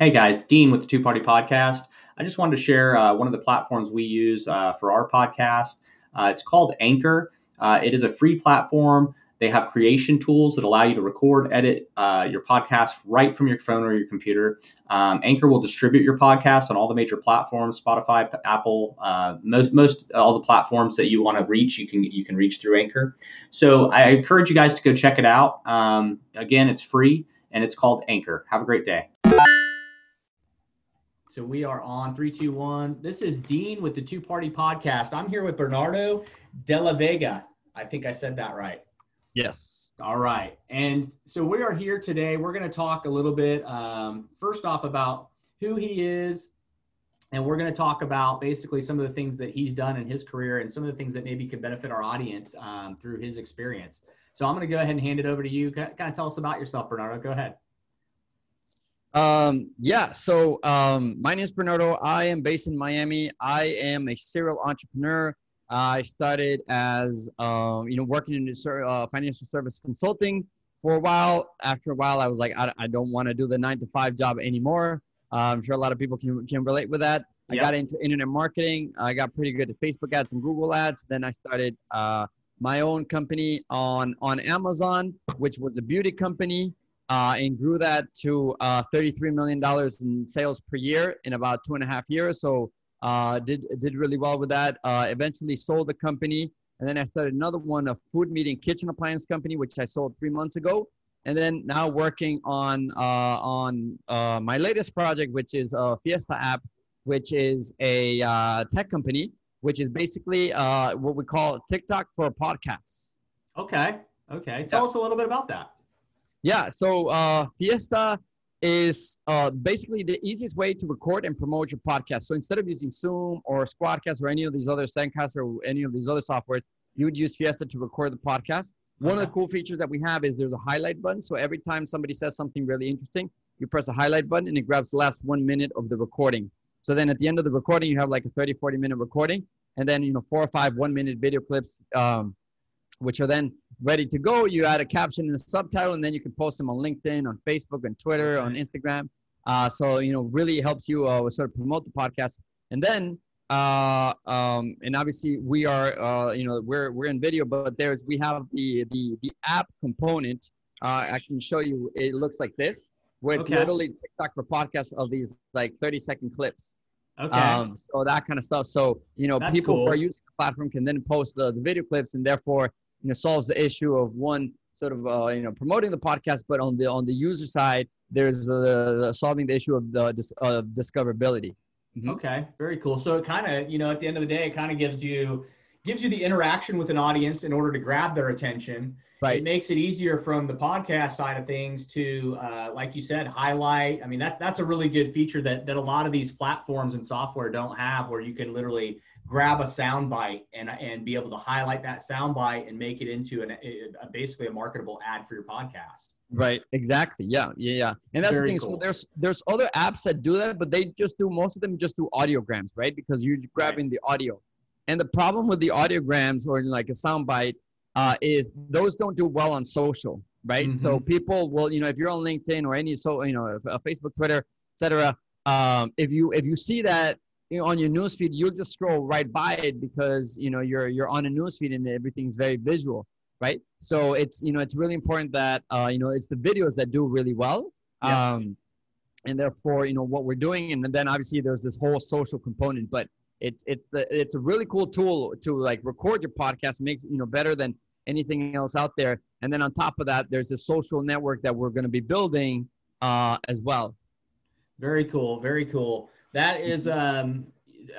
Hey guys, Dean with the Two Party Podcast. I just wanted to share uh, one of the platforms we use uh, for our podcast. Uh, it's called Anchor. Uh, it is a free platform. They have creation tools that allow you to record, edit uh, your podcast right from your phone or your computer. Um, Anchor will distribute your podcast on all the major platforms: Spotify, Apple, uh, most most all the platforms that you want to reach. You can you can reach through Anchor. So I encourage you guys to go check it out. Um, again, it's free and it's called Anchor. Have a great day. So we are on three, two, one. This is Dean with the Two Party Podcast. I'm here with Bernardo De La Vega. I think I said that right. Yes. All right. And so we are here today. We're going to talk a little bit, um, first off, about who he is. And we're going to talk about basically some of the things that he's done in his career and some of the things that maybe could benefit our audience um, through his experience. So I'm going to go ahead and hand it over to you. Kind of tell us about yourself, Bernardo. Go ahead. Um, yeah, so um, my name is Bernardo. I am based in Miami. I am a serial entrepreneur. I started as, um, you know, working in uh, financial service consulting for a while. After a while, I was like, I, I don't want to do the nine to five job anymore. Uh, I'm sure a lot of people can, can relate with that. I got into internet marketing. I got pretty good at Facebook ads and Google ads. Then I started uh, my own company on, on Amazon, which was a beauty company uh, and grew that to uh, $33 million in sales per year in about two and a half years. So uh, did did really well with that. Uh, eventually sold the company, and then I started another one, a food meeting kitchen appliance company, which I sold three months ago. And then now working on uh, on uh, my latest project, which is a Fiesta app, which is a tech company, which is basically what we call TikTok for podcasts. Okay. Okay. Tell yeah. us a little bit about that. Yeah, so uh, Fiesta is uh, basically the easiest way to record and promote your podcast. So instead of using Zoom or Squadcast or any of these other Zencastr or any of these other softwares, you would use Fiesta to record the podcast. One okay. of the cool features that we have is there's a highlight button. So every time somebody says something really interesting, you press a highlight button and it grabs the last one minute of the recording. So then at the end of the recording, you have like a 30, 40 minute recording. And then, you know, four or five one minute video clips um, which are then ready to go. You add a caption and a subtitle, and then you can post them on LinkedIn, on Facebook, on Twitter, on Instagram. Uh, so you know, really helps you uh, sort of promote the podcast. And then, uh, um, and obviously we are, uh, you know, we're we're in video, but there's we have the the the app component. Uh, I can show you. It looks like this, where it's okay. literally TikTok for podcasts of these like 30 second clips. Okay. Um, so that kind of stuff. So you know, That's people cool. who are using the platform can then post the, the video clips, and therefore you know solves the issue of one sort of uh, you know promoting the podcast, but on the on the user side, there's uh, solving the issue of the uh, discoverability. Mm-hmm. Okay, very cool. So it kind of you know at the end of the day, it kind of gives you gives you the interaction with an audience in order to grab their attention. Right. It makes it easier from the podcast side of things to, uh, like you said, highlight. I mean, that that's a really good feature that that a lot of these platforms and software don't have, where you can literally grab a sound bite and, and be able to highlight that sound bite and make it into an, a, a basically a marketable ad for your podcast. Right. Exactly. Yeah. Yeah. Yeah. And that's Very the thing. Cool. So there's there's other apps that do that, but they just do most of them just do audiograms, right? Because you're grabbing right. the audio. And the problem with the audiograms or like a sound bite uh, is those don't do well on social, right? Mm-hmm. So people will, you know, if you're on LinkedIn or any so, you know, Facebook, Twitter, etc. Um, if you if you see that you know, on your newsfeed, you'll just scroll right by it because you know you're you're on a newsfeed and everything's very visual, right? So it's you know it's really important that uh, you know it's the videos that do really well, yeah. um, and therefore you know what we're doing, and then obviously there's this whole social component, but it's it's the, it's a really cool tool to like record your podcast, makes you know better than anything else out there, and then on top of that, there's a social network that we're going to be building uh, as well. Very cool, very cool. That is, um,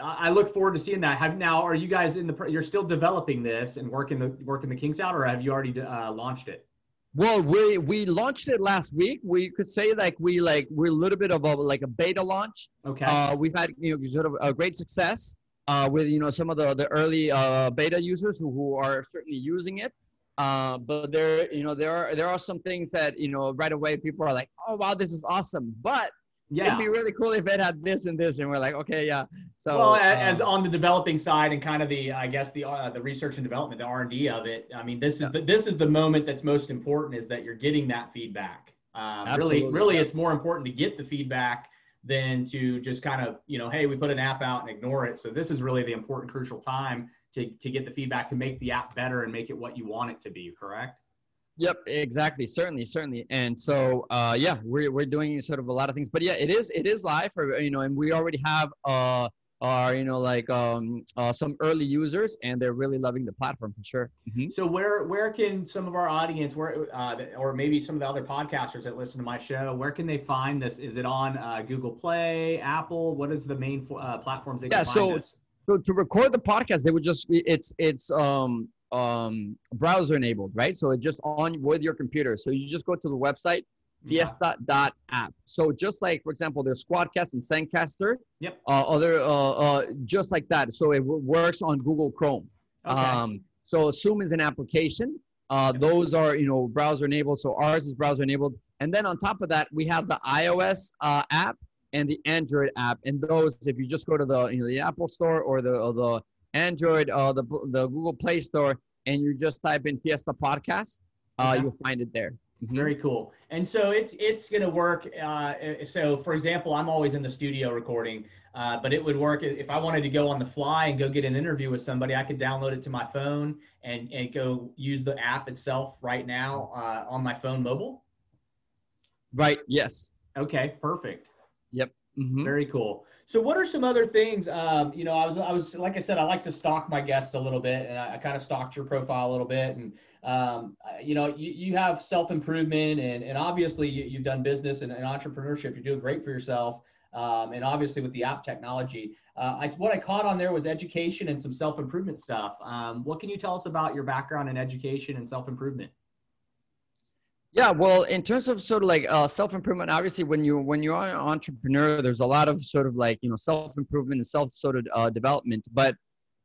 I look forward to seeing that. Have now, are you guys in the? You're still developing this and working the working the kinks out, or have you already uh, launched it? Well, we we launched it last week. We could say like we like we're a little bit of a like a beta launch. Okay. Uh, we've had you know sort of a great success uh, with you know some of the the early uh, beta users who, who are certainly using it. Uh, but there you know there are there are some things that you know right away people are like, oh wow, this is awesome. But yeah. It'd be really cool if it had this and this, and we're like, okay, yeah. So well, as um, on the developing side and kind of the, I guess the uh, the research and development, the R and D of it. I mean, this is yeah. the, this is the moment that's most important is that you're getting that feedback. Um, really, really, it's more important to get the feedback than to just kind of, you know, hey, we put an app out and ignore it. So this is really the important, crucial time to, to get the feedback to make the app better and make it what you want it to be, correct? Yep, exactly. Certainly, certainly. And so, uh, yeah, we're, we're doing sort of a lot of things, but yeah, it is, it is live for, you know, and we already have, uh, are you know like um, uh, some early users and they're really loving the platform for sure. Mm-hmm. so where where can some of our audience where uh, or maybe some of the other podcasters that listen to my show where can they find this? Is it on uh, google play apple? What is the main uh, platforms they yeah, so, this? so to record the podcast they would just it's it's um um browser enabled right? So it's just on with your computer. So you just go to the website fiesta.app. So just like, for example, there's Squadcast and Zencastr. Yep. Uh, other, uh, uh, just like that. So it works on Google Chrome. Okay. Um, so Zoom is an application. Uh, yep. Those are, you know, browser enabled. So ours is browser enabled. And then on top of that, we have the iOS uh, app and the Android app. And those, if you just go to the, you know, the Apple Store or the, or the Android, uh, the, the Google Play Store, and you just type in Fiesta Podcast, uh, you'll find it there. Mm-hmm. Very cool. And so it's it's going to work. Uh, so for example, I'm always in the studio recording, uh, but it would work if I wanted to go on the fly and go get an interview with somebody. I could download it to my phone and and go use the app itself right now uh, on my phone mobile. Right. Yes. Okay. Perfect. Yep. Mm-hmm. Very cool. So, what are some other things? Um, you know, I was, I was, like I said, I like to stalk my guests a little bit, and I, I kind of stalked your profile a little bit, and um, you know, you, you have self improvement, and and obviously you, have done business and, and, entrepreneurship. You're doing great for yourself, um, and obviously with the app technology. Uh, I, what I caught on there was education and some self improvement stuff. Um, what can you tell us about your background in education and self improvement? Yeah, well, in terms of sort of like uh, self improvement, obviously when you when you're an entrepreneur, there's a lot of sort of like you know self improvement and self sort of uh, development. But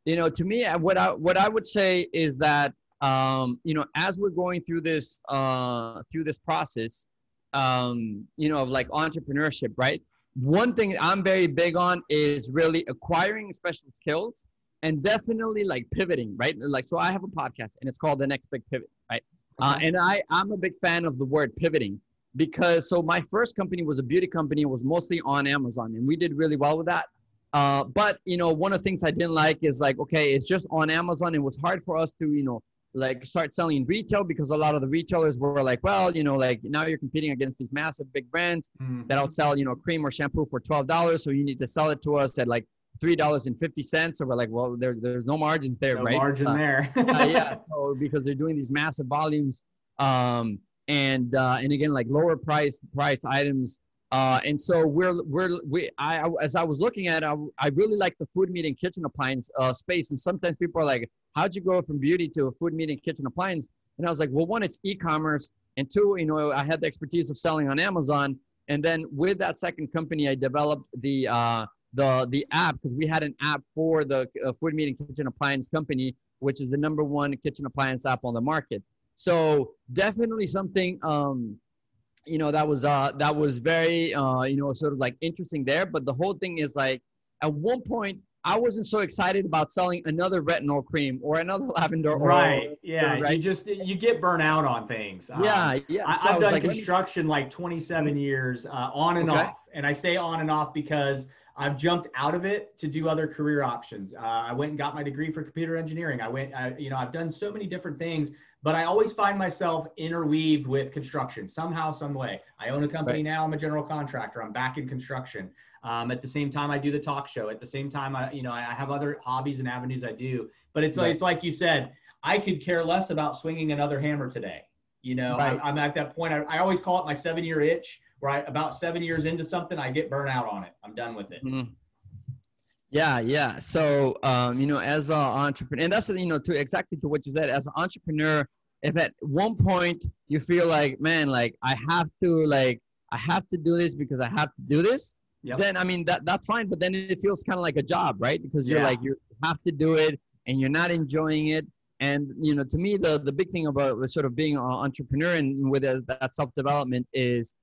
you know, to me, uh, what I what I would say is that um, you know as we're going through this uh, through this process, um, you know, of like entrepreneurship, right? One thing I'm very big on is really acquiring special skills and definitely like pivoting, right? Like, so I have a podcast and it's called The Next Big Pivot, right? Uh, and I, I'm a big fan of the word pivoting because so my first company was a beauty company. It was mostly on Amazon and we did really well with that. Uh, but you know, one of the things I didn't like is like, okay, it's just on Amazon. It was hard for us to, you know, like start selling retail because a lot of the retailers were like, well, you know, like now you're competing against these massive big brands mm-hmm. that'll sell, you know, cream or shampoo for twelve dollars. So you need to sell it to us at like three dollars and fifty cents. So we're like, well, there, there's no margins there, no right? Margin uh, there. uh, yeah. So because they're doing these massive volumes, um, and uh, and again like lower price price items. Uh, and so we're we're we I as I was looking at, it, I, I really like the food meat and kitchen appliance uh, space. And sometimes people are like, how'd you go from beauty to a food meat and kitchen appliance? And I was like, well, one, it's e-commerce, and two, you know, I had the expertise of selling on Amazon. And then with that second company, I developed the uh, the the app because we had an app for the uh, food meat and kitchen appliance company, which is the number one kitchen appliance app on the market. So definitely something um, you know that was uh, that was very uh, you know sort of like interesting there. But the whole thing is like at one point I wasn't so excited about selling another retinol cream or another lavender. Right. Or, yeah. Right. You just you get burnt out on things. Yeah. Um, yeah. I, have done like, construction like 27 years uh, on and okay. off, and I say on and off because I've jumped out of it to do other career options. Uh, I went and got my degree for computer engineering. I went, I, you know, I've done so many different things, but I always find myself interweaved with construction somehow, some way. I own a company right. now. I'm a general contractor. I'm back in construction. Um, at the same time, I do the talk show. At the same time, I, you know, I have other hobbies and avenues I do. But it's right. like it's like you said, I could care less about swinging another hammer today. You know, right. I'm, I'm, at that point. I, I always call it my seven-year itch right about seven years into something, I get burnt out on it. I'm done with it. Mm-hmm. Yeah, yeah. So, um, you know, as an entrepreneur, and that's you know, to exactly to what you said, as an entrepreneur, if at one point you feel like, man, like I have to, like I have to do this because I have to do this, yep. then I mean that that's fine. But then it feels kind of like a job, right? Because you're yeah. like you have to do it, and you're not enjoying it. And you know, to me, the the big thing about sort of being an entrepreneur and with that self development is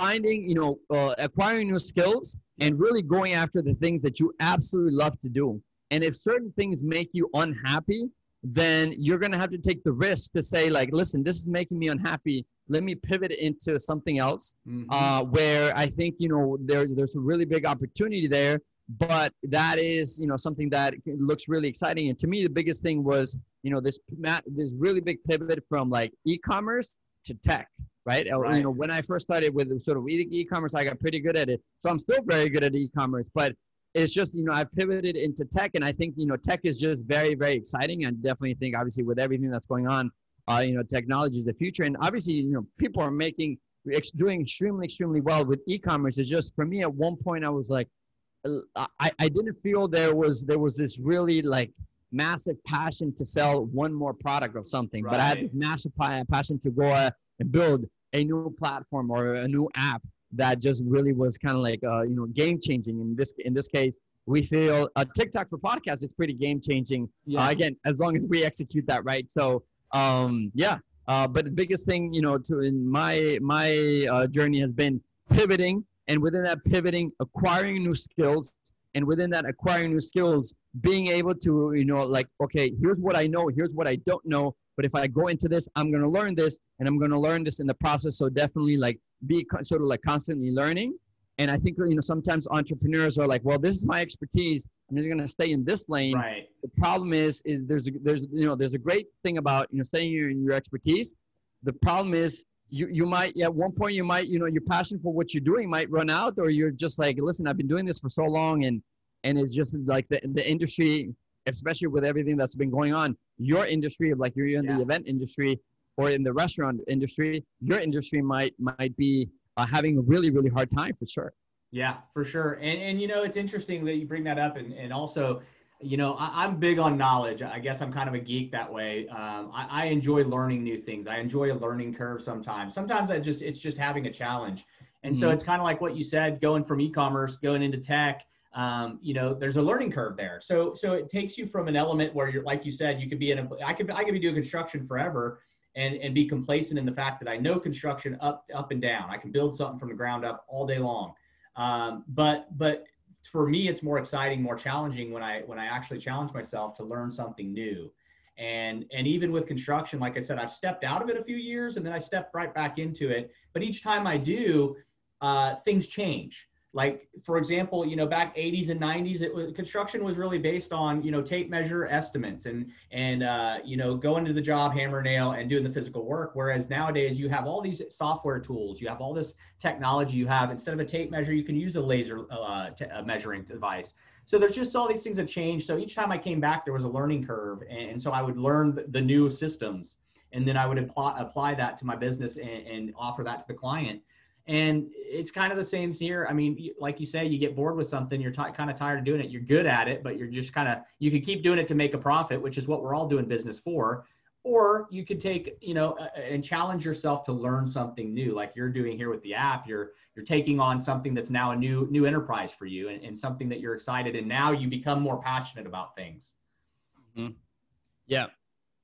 finding, you know, uh, acquiring new skills and really going after the things that you absolutely love to do. And if certain things make you unhappy, then you're going to have to take the risk to say like, listen, this is making me unhappy. let me pivot into something else Mhm. uh, where I think you know there's there's a really big opportunity there, but that is you know something that looks really exciting. And to me, the biggest thing was you know this this really big pivot from like e-commerce to tech, right? Right. You know, when I first started with sort of e-commerce, I got pretty good at it, so I'm still very good at e-commerce, but it's just you know I pivoted into tech, and I think you know tech is just very very exciting. I definitely think obviously with everything that's going on, uh, you know, technology is the future, and obviously you know people are making doing extremely extremely well with e-commerce. It's just for me at one point I was like, uh, I I didn't feel there was there was this really like massive passion to sell one more product or something, but I had this massive passion to go uh, and build a new platform or a new app that just really was kind of like uh, you know game changing in this in this case we feel uh, tiktok for podcasts is pretty game changing Yeah. uh, again as long as we execute that right? So um yeah. Uh, but the biggest thing you know to in my my uh, journey has been pivoting and within that pivoting acquiring new skills. And within that acquiring new skills being able to you know like okay here's what i know here's what i don't know but if i go into this i'm going to learn this and i'm going to learn this in the process. So definitely like be sort of like constantly learning. And i think you know sometimes entrepreneurs are like well this is my expertise. I'm just going to stay in this lane. Right. the problem is is there's a, there's you know there's a great thing about you know staying in your expertise. The problem is you you might at one point you might you know your passion for what you're doing might run out or you're just like listen i've been doing this for so long and and it's just like the, the industry especially with everything that's been going on your industry of like you're in Yeah. the event industry or in the restaurant industry your industry might might be uh, having a really really hard time for sure Yeah, for sure. And and you know, it's interesting that you bring that up, and and also, you know, I, I'm big on knowledge. I guess I'm kind of a geek that way. Um, I, I enjoy learning new things. I enjoy a learning curve sometimes. Sometimes I just it's just having a challenge. And so Mhm. it's kind of like what you said, going from e-commerce, going into tech. Um, you know, there's a learning curve there. So so it takes you from an element where you're like you said, you could be in a I could I could be doing construction forever and and be complacent in the fact that I know construction up up and down. I can build something from the ground up all day long. Um, but but for me, it's more exciting, more challenging when I when I actually challenge myself to learn something new. And and even with construction, like I said, I've stepped out of it a few years and then I stepped right back into it. But each time I do, uh, things change. Like for example, you know, back 80s and 90s, it was construction was really based on you know tape measure estimates and and uh, you know going to the job hammer nail and doing the physical work. Whereas nowadays you have all these software tools, you have all this technology. You have instead of a tape measure, you can use a laser uh, t- a measuring device. So there's just all these things have changed So each time I came back, there was a learning curve, and, and so I would learn the, new systems, and then I would apply apply that to my business and, and offer that to the client. And it's kind of the same here. I mean, like you say, you get bored with something, you're t- kind of tired of doing it. You're good at it, but you're just kind of you can keep doing it to make a profit, which is what we're all doing business for. Or you could take, you know, uh, and challenge yourself to learn something new, like you're doing here with the app. You're you're taking on something that's now a new new enterprise for you, and, and something that you're excited, and now you become more passionate about things. yeah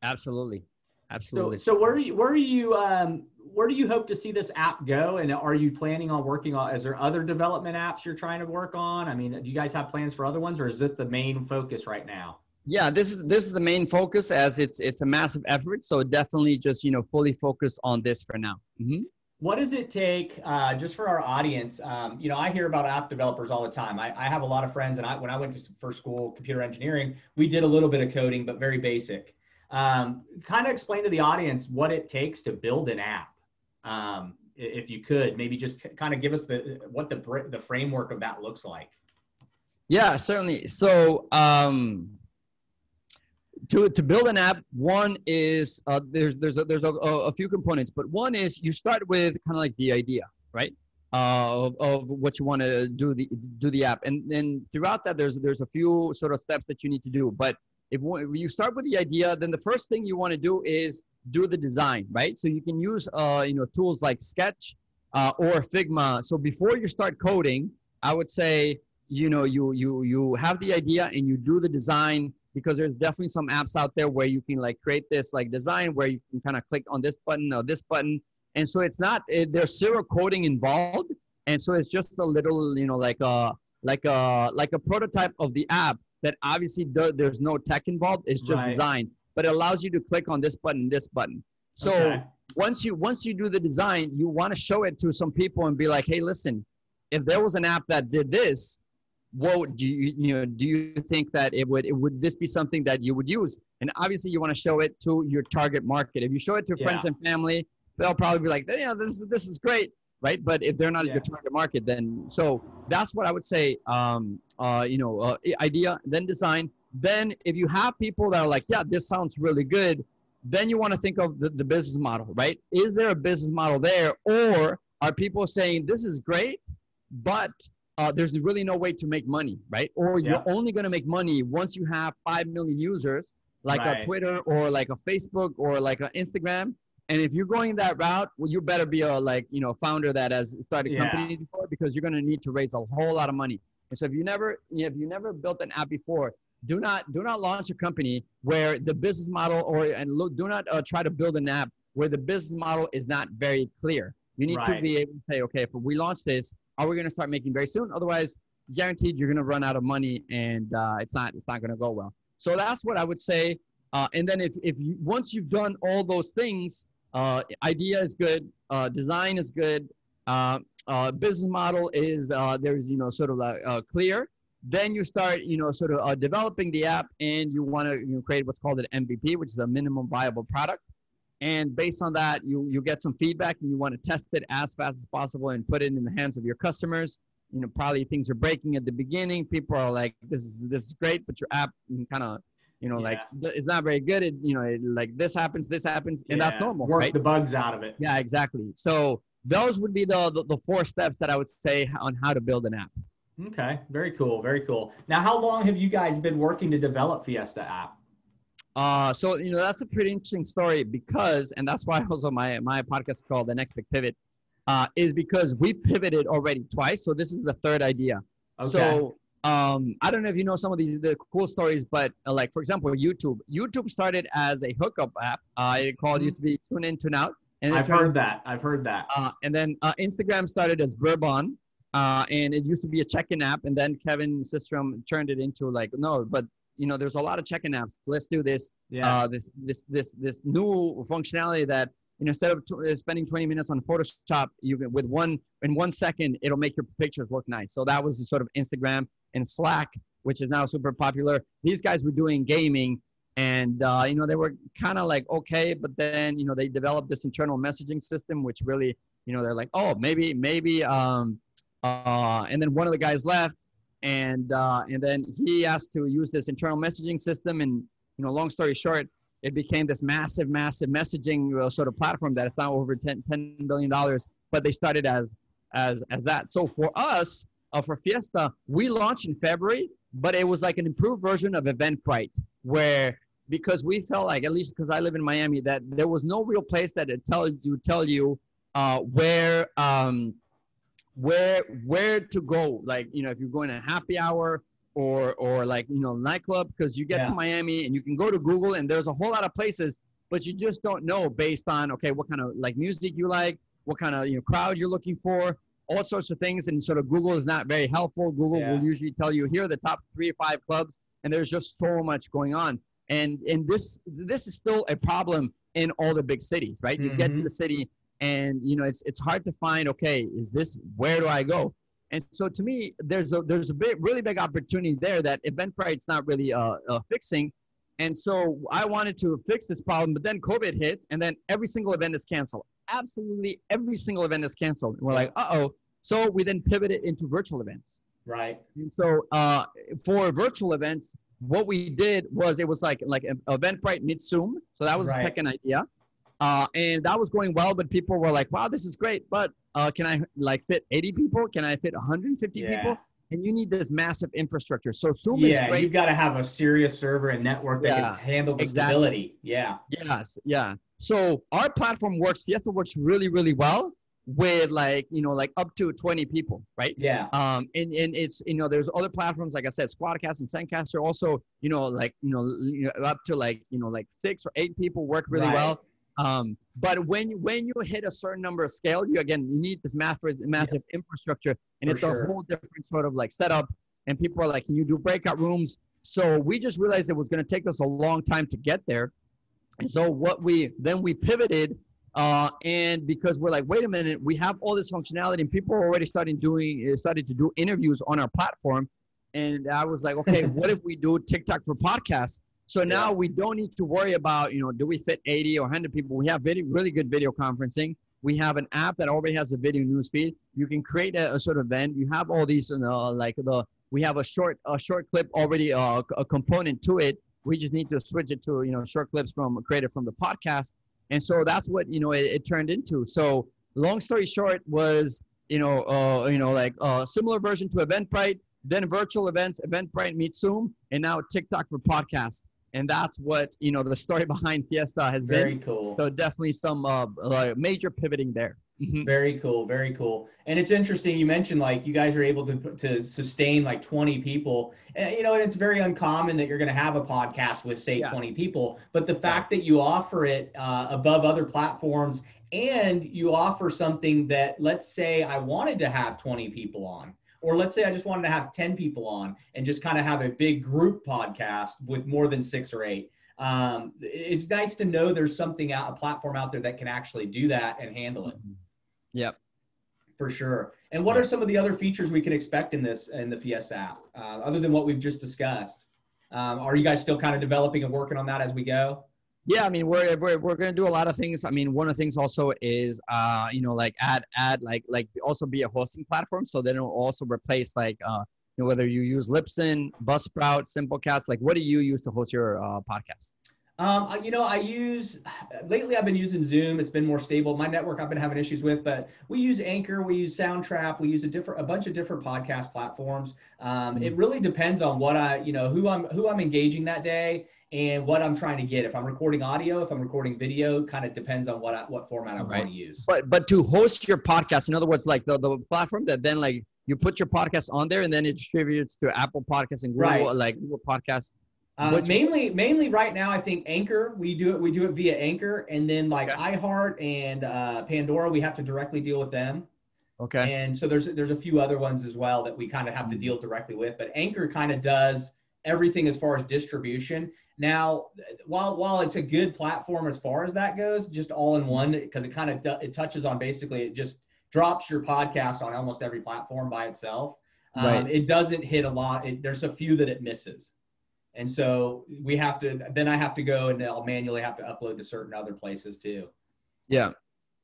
absolutely absolutely So, so where are you, where are you, um, where do you hope to see this app go? And are you planning on working on? Is there other development apps you're trying to work on? I mean, do you guys have plans for other ones, or is it the main focus right now? yeah this is this is the main focus as it's it's a massive effort so definitely just you know fully focus on this for now hmm What does it take, uh, just for our audience? Um, you know, I hear about app developers all the time. I, I have a lot of friends, and I, when I went to for school, computer engineering, we did a little bit of coding, but very basic. Um, kind of explain to the audience what it takes to build an app, um, if you could. Maybe just kind of give us the what the the framework of that looks like. Yeah, certainly. So um, to to build an app, one is uh, there's there's a, there's a, a few components, but one is you start with kind of like the idea, right? Uh, of, of what you want to do the do the app, and then throughout that there's there's a few sort of steps that you need to do. But if you start with the idea, then the first thing you want to do is do the design, right? So you can use uh, you know tools like Sketch uh, or Figma. So before you start coding, I would say you know you you you have the idea and you do the design because there's definitely some apps out there where you can like create this like design where you can kind of click on this button or this button and so it's not it, there's zero coding involved and so it's just a little you know like a like a like a prototype of the app that obviously there's no tech involved it's just Right. design but it allows you to click on this button this button so Okay. once you once you do the design, you want to show it to some people and be like, hey, listen, if there was an app that did this, what do you you know do you think that it would it would this be something that you would use? And obviously, you want to show it to your target market. If you show it to Yeah. friends and family, they'll probably be like, yeah, this is this is great, right? But if they're not Yeah. your target market, then so that's what I would say. Um, uh, you know, uh, idea, then design. Then if you have people that are like, yeah, this sounds really good, then you want to think of the, the business model, right? Is there a business model there, or are people saying this is great, but uh, there's really no way to make money, right? Or Yeah. you're only going to make money once you have five million users, like Right. a Twitter or like a Facebook or like an Instagram. And if you're going that route, well, you better be a like you know founder that has started Yeah. company before because you're going to need to raise a whole lot of money. And so if you never if you never built an app before, do not do not launch a company where the business model or and look, do not uh, try to build an app where the business model is not very clear. You need to be able to say, okay, if we launch this, are we going to start making very soon? Otherwise, guaranteed you're going to run out of money and uh, it's not it's not going to go well. So that's what I would say. Uh, and then if if you once you've done all those things, uh, idea is good, uh, design is good, uh, uh, business model is uh, there's you know sort of uh, clear. Then you start you know sort of developing the app and you want to you know, create what's called an MVP, which is a minimum viable product. And based on that, you you get some feedback and you want to test it as fast as possible and put it in the hands of your customers. You know, probably things are breaking at the beginning. People are like, "This is this is great," but your app kind of, you know, like it's not very good. It you know, it, like this happens, this happens, and that's Yeah. normal, Work right? the bugs out of it. Yeah, exactly. So those would be the, the the four steps that I would say on how to build an app. Okay, very cool, very cool. Now, how long have you guys been working to develop Fiesta app? Uh, so you know that's a pretty interesting story because, and that's why also my my podcast called the next big pivot, uh, is because we pivoted already twice. So this is the third idea. Okay. So um, I don't know if you know some of these the cool stories, but uh, like for example, YouTube. YouTube started as a hookup app. Uh, it called Mhm. used to be Tune In, Tune Out, and I've heard that. I've heard that. uh, and then uh, Instagram started as Burbn, uh, and it used to be a check-in app, and then Kevin Systrom turned it into like no, but you know, there's a lot of check-in apps. Let's do this, Yeah. uh, this this this this new functionality that you know, instead of t- uh, spending 20 minutes on Photoshop, you can with one in one second it'll make your pictures look nice. So that was sort of Instagram and Slack, which is now super popular. These guys were doing gaming, and uh, you know they were kind of like okay, but then you know they developed this internal messaging system, which really you know they're like oh maybe maybe um, uh, and then one of the guys left and uh, and then he asked to use this internal messaging system and you know long story short it became this massive massive messaging uh, sort of platform that it's now over 10, 10 billion dollars but they started as as as that so for us uh, for fiesta we launched in february but it was like an improved version of eventbrite where because we felt like at least because i live in miami that there was no real place that tell you tell you uh, where um, where where to go like you know if you're going to happy hour or or like you know nightclub because you get Yeah. to miami and you can go to google and there's a whole lot of places but you just don't know based on okay what kind of like music you like what kind of you know crowd you're looking for all sorts of things and sort of google is not very helpful. Google Yeah. will usually tell you here are the top three or five clubs and there's just so much going on. And and this this is still a problem in all the big cities right? You get to Mhm. the city and you know it's it's hard to find okay is this where do i go? And so to me there's a there's a big really big opportunity there that eventbrite's not really uh, uh fixing. And so i wanted to fix this problem but then covid hit and then every single event is canceled absolutely every single event is canceled and we're like uh-oh so we then pivoted into virtual events right. and so uh, for virtual events, what we did was it was like like an Eventbrite mid Zoom. So that was the second idea, uh, and that was going well. But people were like, "Wow, this is great!" But uh, can I like fit 80 people? Can I fit 150 Yeah. people? And you need this massive infrastructure. So Zoom is Yeah, great. you've got to have a serious server and network that Yeah, can handle the exactly. stability. Yeah. Yes, yeah. So our platform works. Fiesta works really, really well with like you know like up to 20 people, right? Yeah. um and, and it's you know there's other platforms like i said squadcast and Zencastr also you know like you know, you know up to like you know like six or eight people work really Right. well um but when you when you hit a certain number of scale you again you need this massive massive infrastructure and For it's sure. a whole different sort of like setup and people are like can you do breakout rooms so we just realized it was going to take us a long time to get there and so what we then we pivoted Uh, and because we're like, wait a minute, we have all this functionality, and people are already starting doing uh, started to do interviews on our platform. And I was like, okay, what if we do TikTok for podcasts? So now yeah. we don't need to worry about, you know, do we fit 80 or 100 people? We have video, really good video conferencing. We have an app that already has a video newsfeed. You can create a, a sort of event. You have all these, you know, like the, we have a short, a short clip already, uh, a component to it. We just need to switch it to, you know, short clips from created from the podcast. And so that's what, you know, it, it turned into. So long story short was, you know, uh, you know, like a uh, similar version to Eventbrite, then virtual events, Eventbrite meets Zoom, and now TikTok for podcasts and that's what you know the story behind Fiesta has very been. Very cool. So definitely some uh, like major pivoting there. Mm-hmm. Very cool, very cool. And it's interesting. You mentioned like you guys are able to to sustain like 20 people. And, you know, and it's very uncommon that you're going to have a podcast with say yeah. 20 people. But the fact that you offer it uh, above other platforms and you offer something that, let's say, I wanted to have 20 people on or let's say I just wanted to have 10 people on and just kind of have a big group podcast with more than six or eight. Um, it's nice to know there's something out, a platform out there that can actually do that and handle it. Mm-hmm. Yep. For sure. And what are some of the other features we can expect in this, in the Fiesta app, uh, other than what we've just discussed? Um, are you guys still kind of developing and working on that as we go? yeah i mean we're, we're, we're going to do a lot of things i mean one of the things also is uh you know like add add like like also be a hosting platform so then it'll also replace like uh you know, whether you use libsyn buzzsprout simplecast like what do you use to host your uh, podcast um, you know, I use lately. I've been using Zoom. It's been more stable. My network I've been having issues with, but we use Anchor, we use Soundtrap, we use a different, a bunch of different podcast platforms. Um, mm-hmm. It really depends on what I, you know, who I'm, who I'm engaging that day, and what I'm trying to get. If I'm recording audio, if I'm recording video, kind of depends on what I, what format I right. want to use. But but to host your podcast, in other words, like the, the platform that then like you put your podcast on there and then it distributes to Apple Podcasts and Google right. like Google Podcasts. Uh, mainly, mainly right now, I think Anchor. We do it. We do it via Anchor, and then like okay. iHeart and uh, Pandora, we have to directly deal with them. Okay. And so there's there's a few other ones as well that we kind of have to mm-hmm. deal directly with, but Anchor kind of does everything as far as distribution. Now, while while it's a good platform as far as that goes, just all in one because it kind of it touches on basically it just drops your podcast on almost every platform by itself. Um, right. It doesn't hit a lot. It, there's a few that it misses, and so we have to. Then I have to go and I'll manually have to upload to certain other places too. Yeah,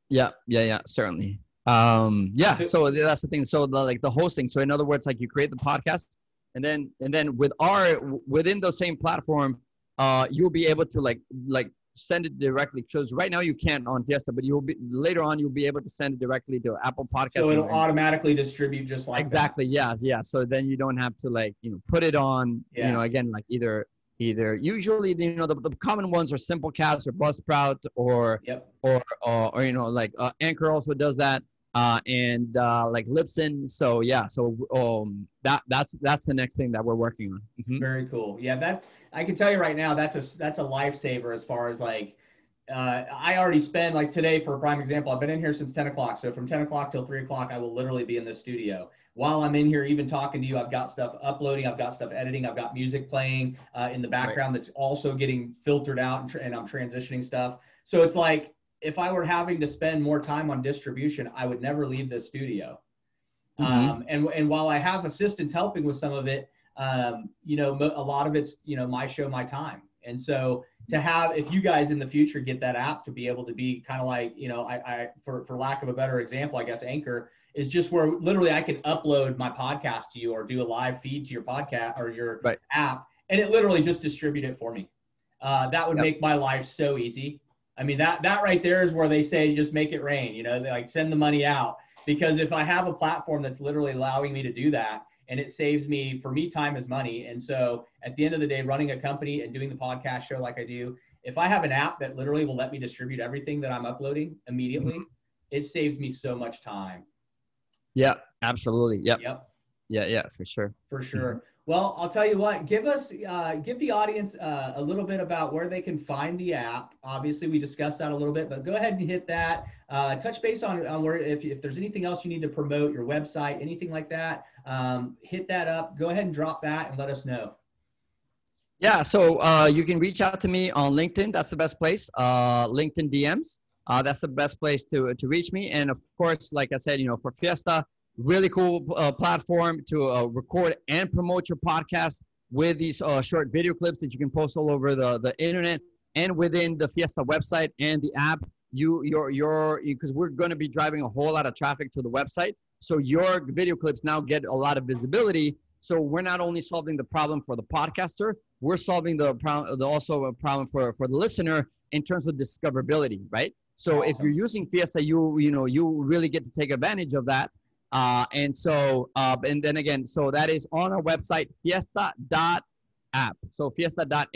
yeah, yeah, yeah. Certainly. Um, yeah. So that's the thing. So the like the hosting. So in other words, like you create the podcast, and then and then with our within the same platform uh, you'll be able to like like send it directly. Because right now you can't on Fiesta, but you'll be later on you'll be able to send it directly to Apple Podcast. So it'll automatically distribute just like exactly. That. Yeah, yeah. So then you don't have to like you know put it on. Yeah. You know again like either either usually you know the, the common ones are Simplecast or Buzzsprout or yep. or, or or you know like uh, Anchor also does that uh, and uh, like Libsyn. So yeah, so um, that that's that's the next thing that we're working on. Mm-hmm. Very cool. Yeah, that's I can tell you right now that's a that's a lifesaver as far as like uh, I already spend like today for a prime example. I've been in here since 10 o'clock. So from 10 o'clock till 3 o'clock, I will literally be in the studio. While I'm in here, even talking to you, I've got stuff uploading, I've got stuff editing, I've got music playing uh, in the background right. that's also getting filtered out, and, tra- and I'm transitioning stuff. So it's like if I were having to spend more time on distribution, I would never leave the studio. Mm-hmm. Um, and and while I have assistants helping with some of it, um, you know, a lot of it's you know my show, my time. And so to have, if you guys in the future get that app to be able to be kind of like, you know, I, I for for lack of a better example, I guess Anchor is just where literally I can upload my podcast to you or do a live feed to your podcast or your right. app, and it literally just distribute it for me. Uh, that would yep. make my life so easy. I mean, that that right there is where they say just make it rain. You know, they like send the money out because if I have a platform that's literally allowing me to do that, and it saves me for me time is money. And so at the end of the day, running a company and doing the podcast show like I do, if I have an app that literally will let me distribute everything that I'm uploading immediately, mm-hmm. it saves me so much time. Yeah, absolutely. Yep. Yep. Yeah, yeah, for sure. For sure. Mm-hmm. Well, I'll tell you what. Give us, uh, give the audience uh, a little bit about where they can find the app. Obviously, we discussed that a little bit, but go ahead and hit that. Uh, touch base on, on where, if, if there's anything else you need to promote, your website, anything like that, um, hit that up. Go ahead and drop that and let us know. Yeah, so uh, you can reach out to me on LinkedIn. That's the best place. Uh, LinkedIn DMs. uh, that's the best place to to reach me. And of course, like I said, you know, for Fiesta, really cool uh, platform to uh, record and promote your podcast with these uh, short video clips that you can post all over the the internet and within the Fiesta website and the app. You your your because we're going to be driving a whole lot of traffic to the website, so your video clips now get a lot of visibility. So we're not only solving the problem for the podcaster, we're solving the problem, also a problem for for the listener in terms of discoverability, right? So awesome. if you're using Fiesta, you you know you really get to take advantage of that. Uh, and so uh, and then again, so that is on our website fiesta.app. So fiesta.app.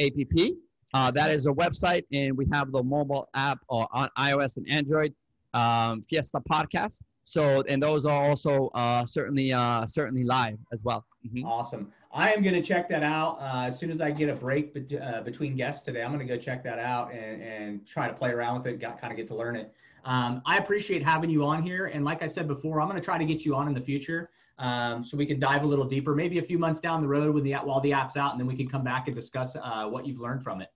Uh, that is a website, and we have the mobile app uh, on iOS and Android, um, Fiesta Podcast. So, and those are also uh, certainly uh, certainly live as well. Mm-hmm. Awesome. I am going to check that out uh, as soon as I get a break uh, between guests today. I'm going to go check that out and, and try to play around with it, got, kind of get to learn it. Um, I appreciate having you on here, and like I said before, I'm going to try to get you on in the future um, so we can dive a little deeper, maybe a few months down the road when the while the app's out, and then we can come back and discuss what you've learned from it.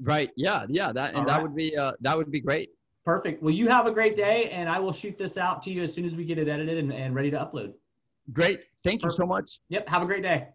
Right. Yeah. Yeah. That and All that right. would be uh, that would be great. Perfect. Well, you have a great day, and I will shoot this out to you as soon as we get it edited and, and ready to upload. Great. Thank Perfect. you so much. Yep. Have a great day.